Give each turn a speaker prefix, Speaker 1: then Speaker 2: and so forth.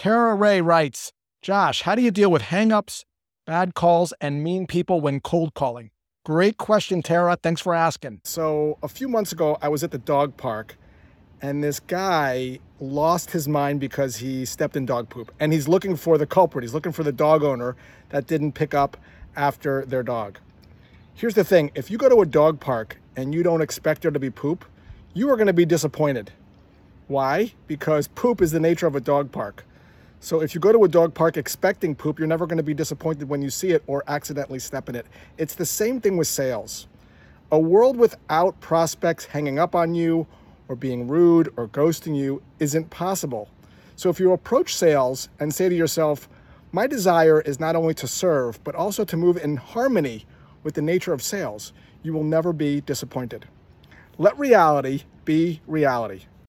Speaker 1: Tara Ray writes, Josh, how do you deal with hangups, bad calls, and mean people when cold calling? Great question, Tara. Thanks for asking.
Speaker 2: So, a few months ago, I was at the dog park, and this guy lost his mind because he stepped in dog poop. And he's looking for the culprit. He's looking for the dog owner that didn't pick up after their dog. Here's the thing if you go to a dog park and you don't expect there to be poop, you are going to be disappointed. Why? Because poop is the nature of a dog park. So if you go to a dog park expecting poop, you're never going to be disappointed when you see it or accidentally step in it. It's the same thing with sales. A world without prospects hanging up on you or being rude or ghosting you isn't possible. So if you approach sales and say to yourself, my desire is not only to serve, but also to move in harmony with the nature of sales, you will never be disappointed. Let reality be reality.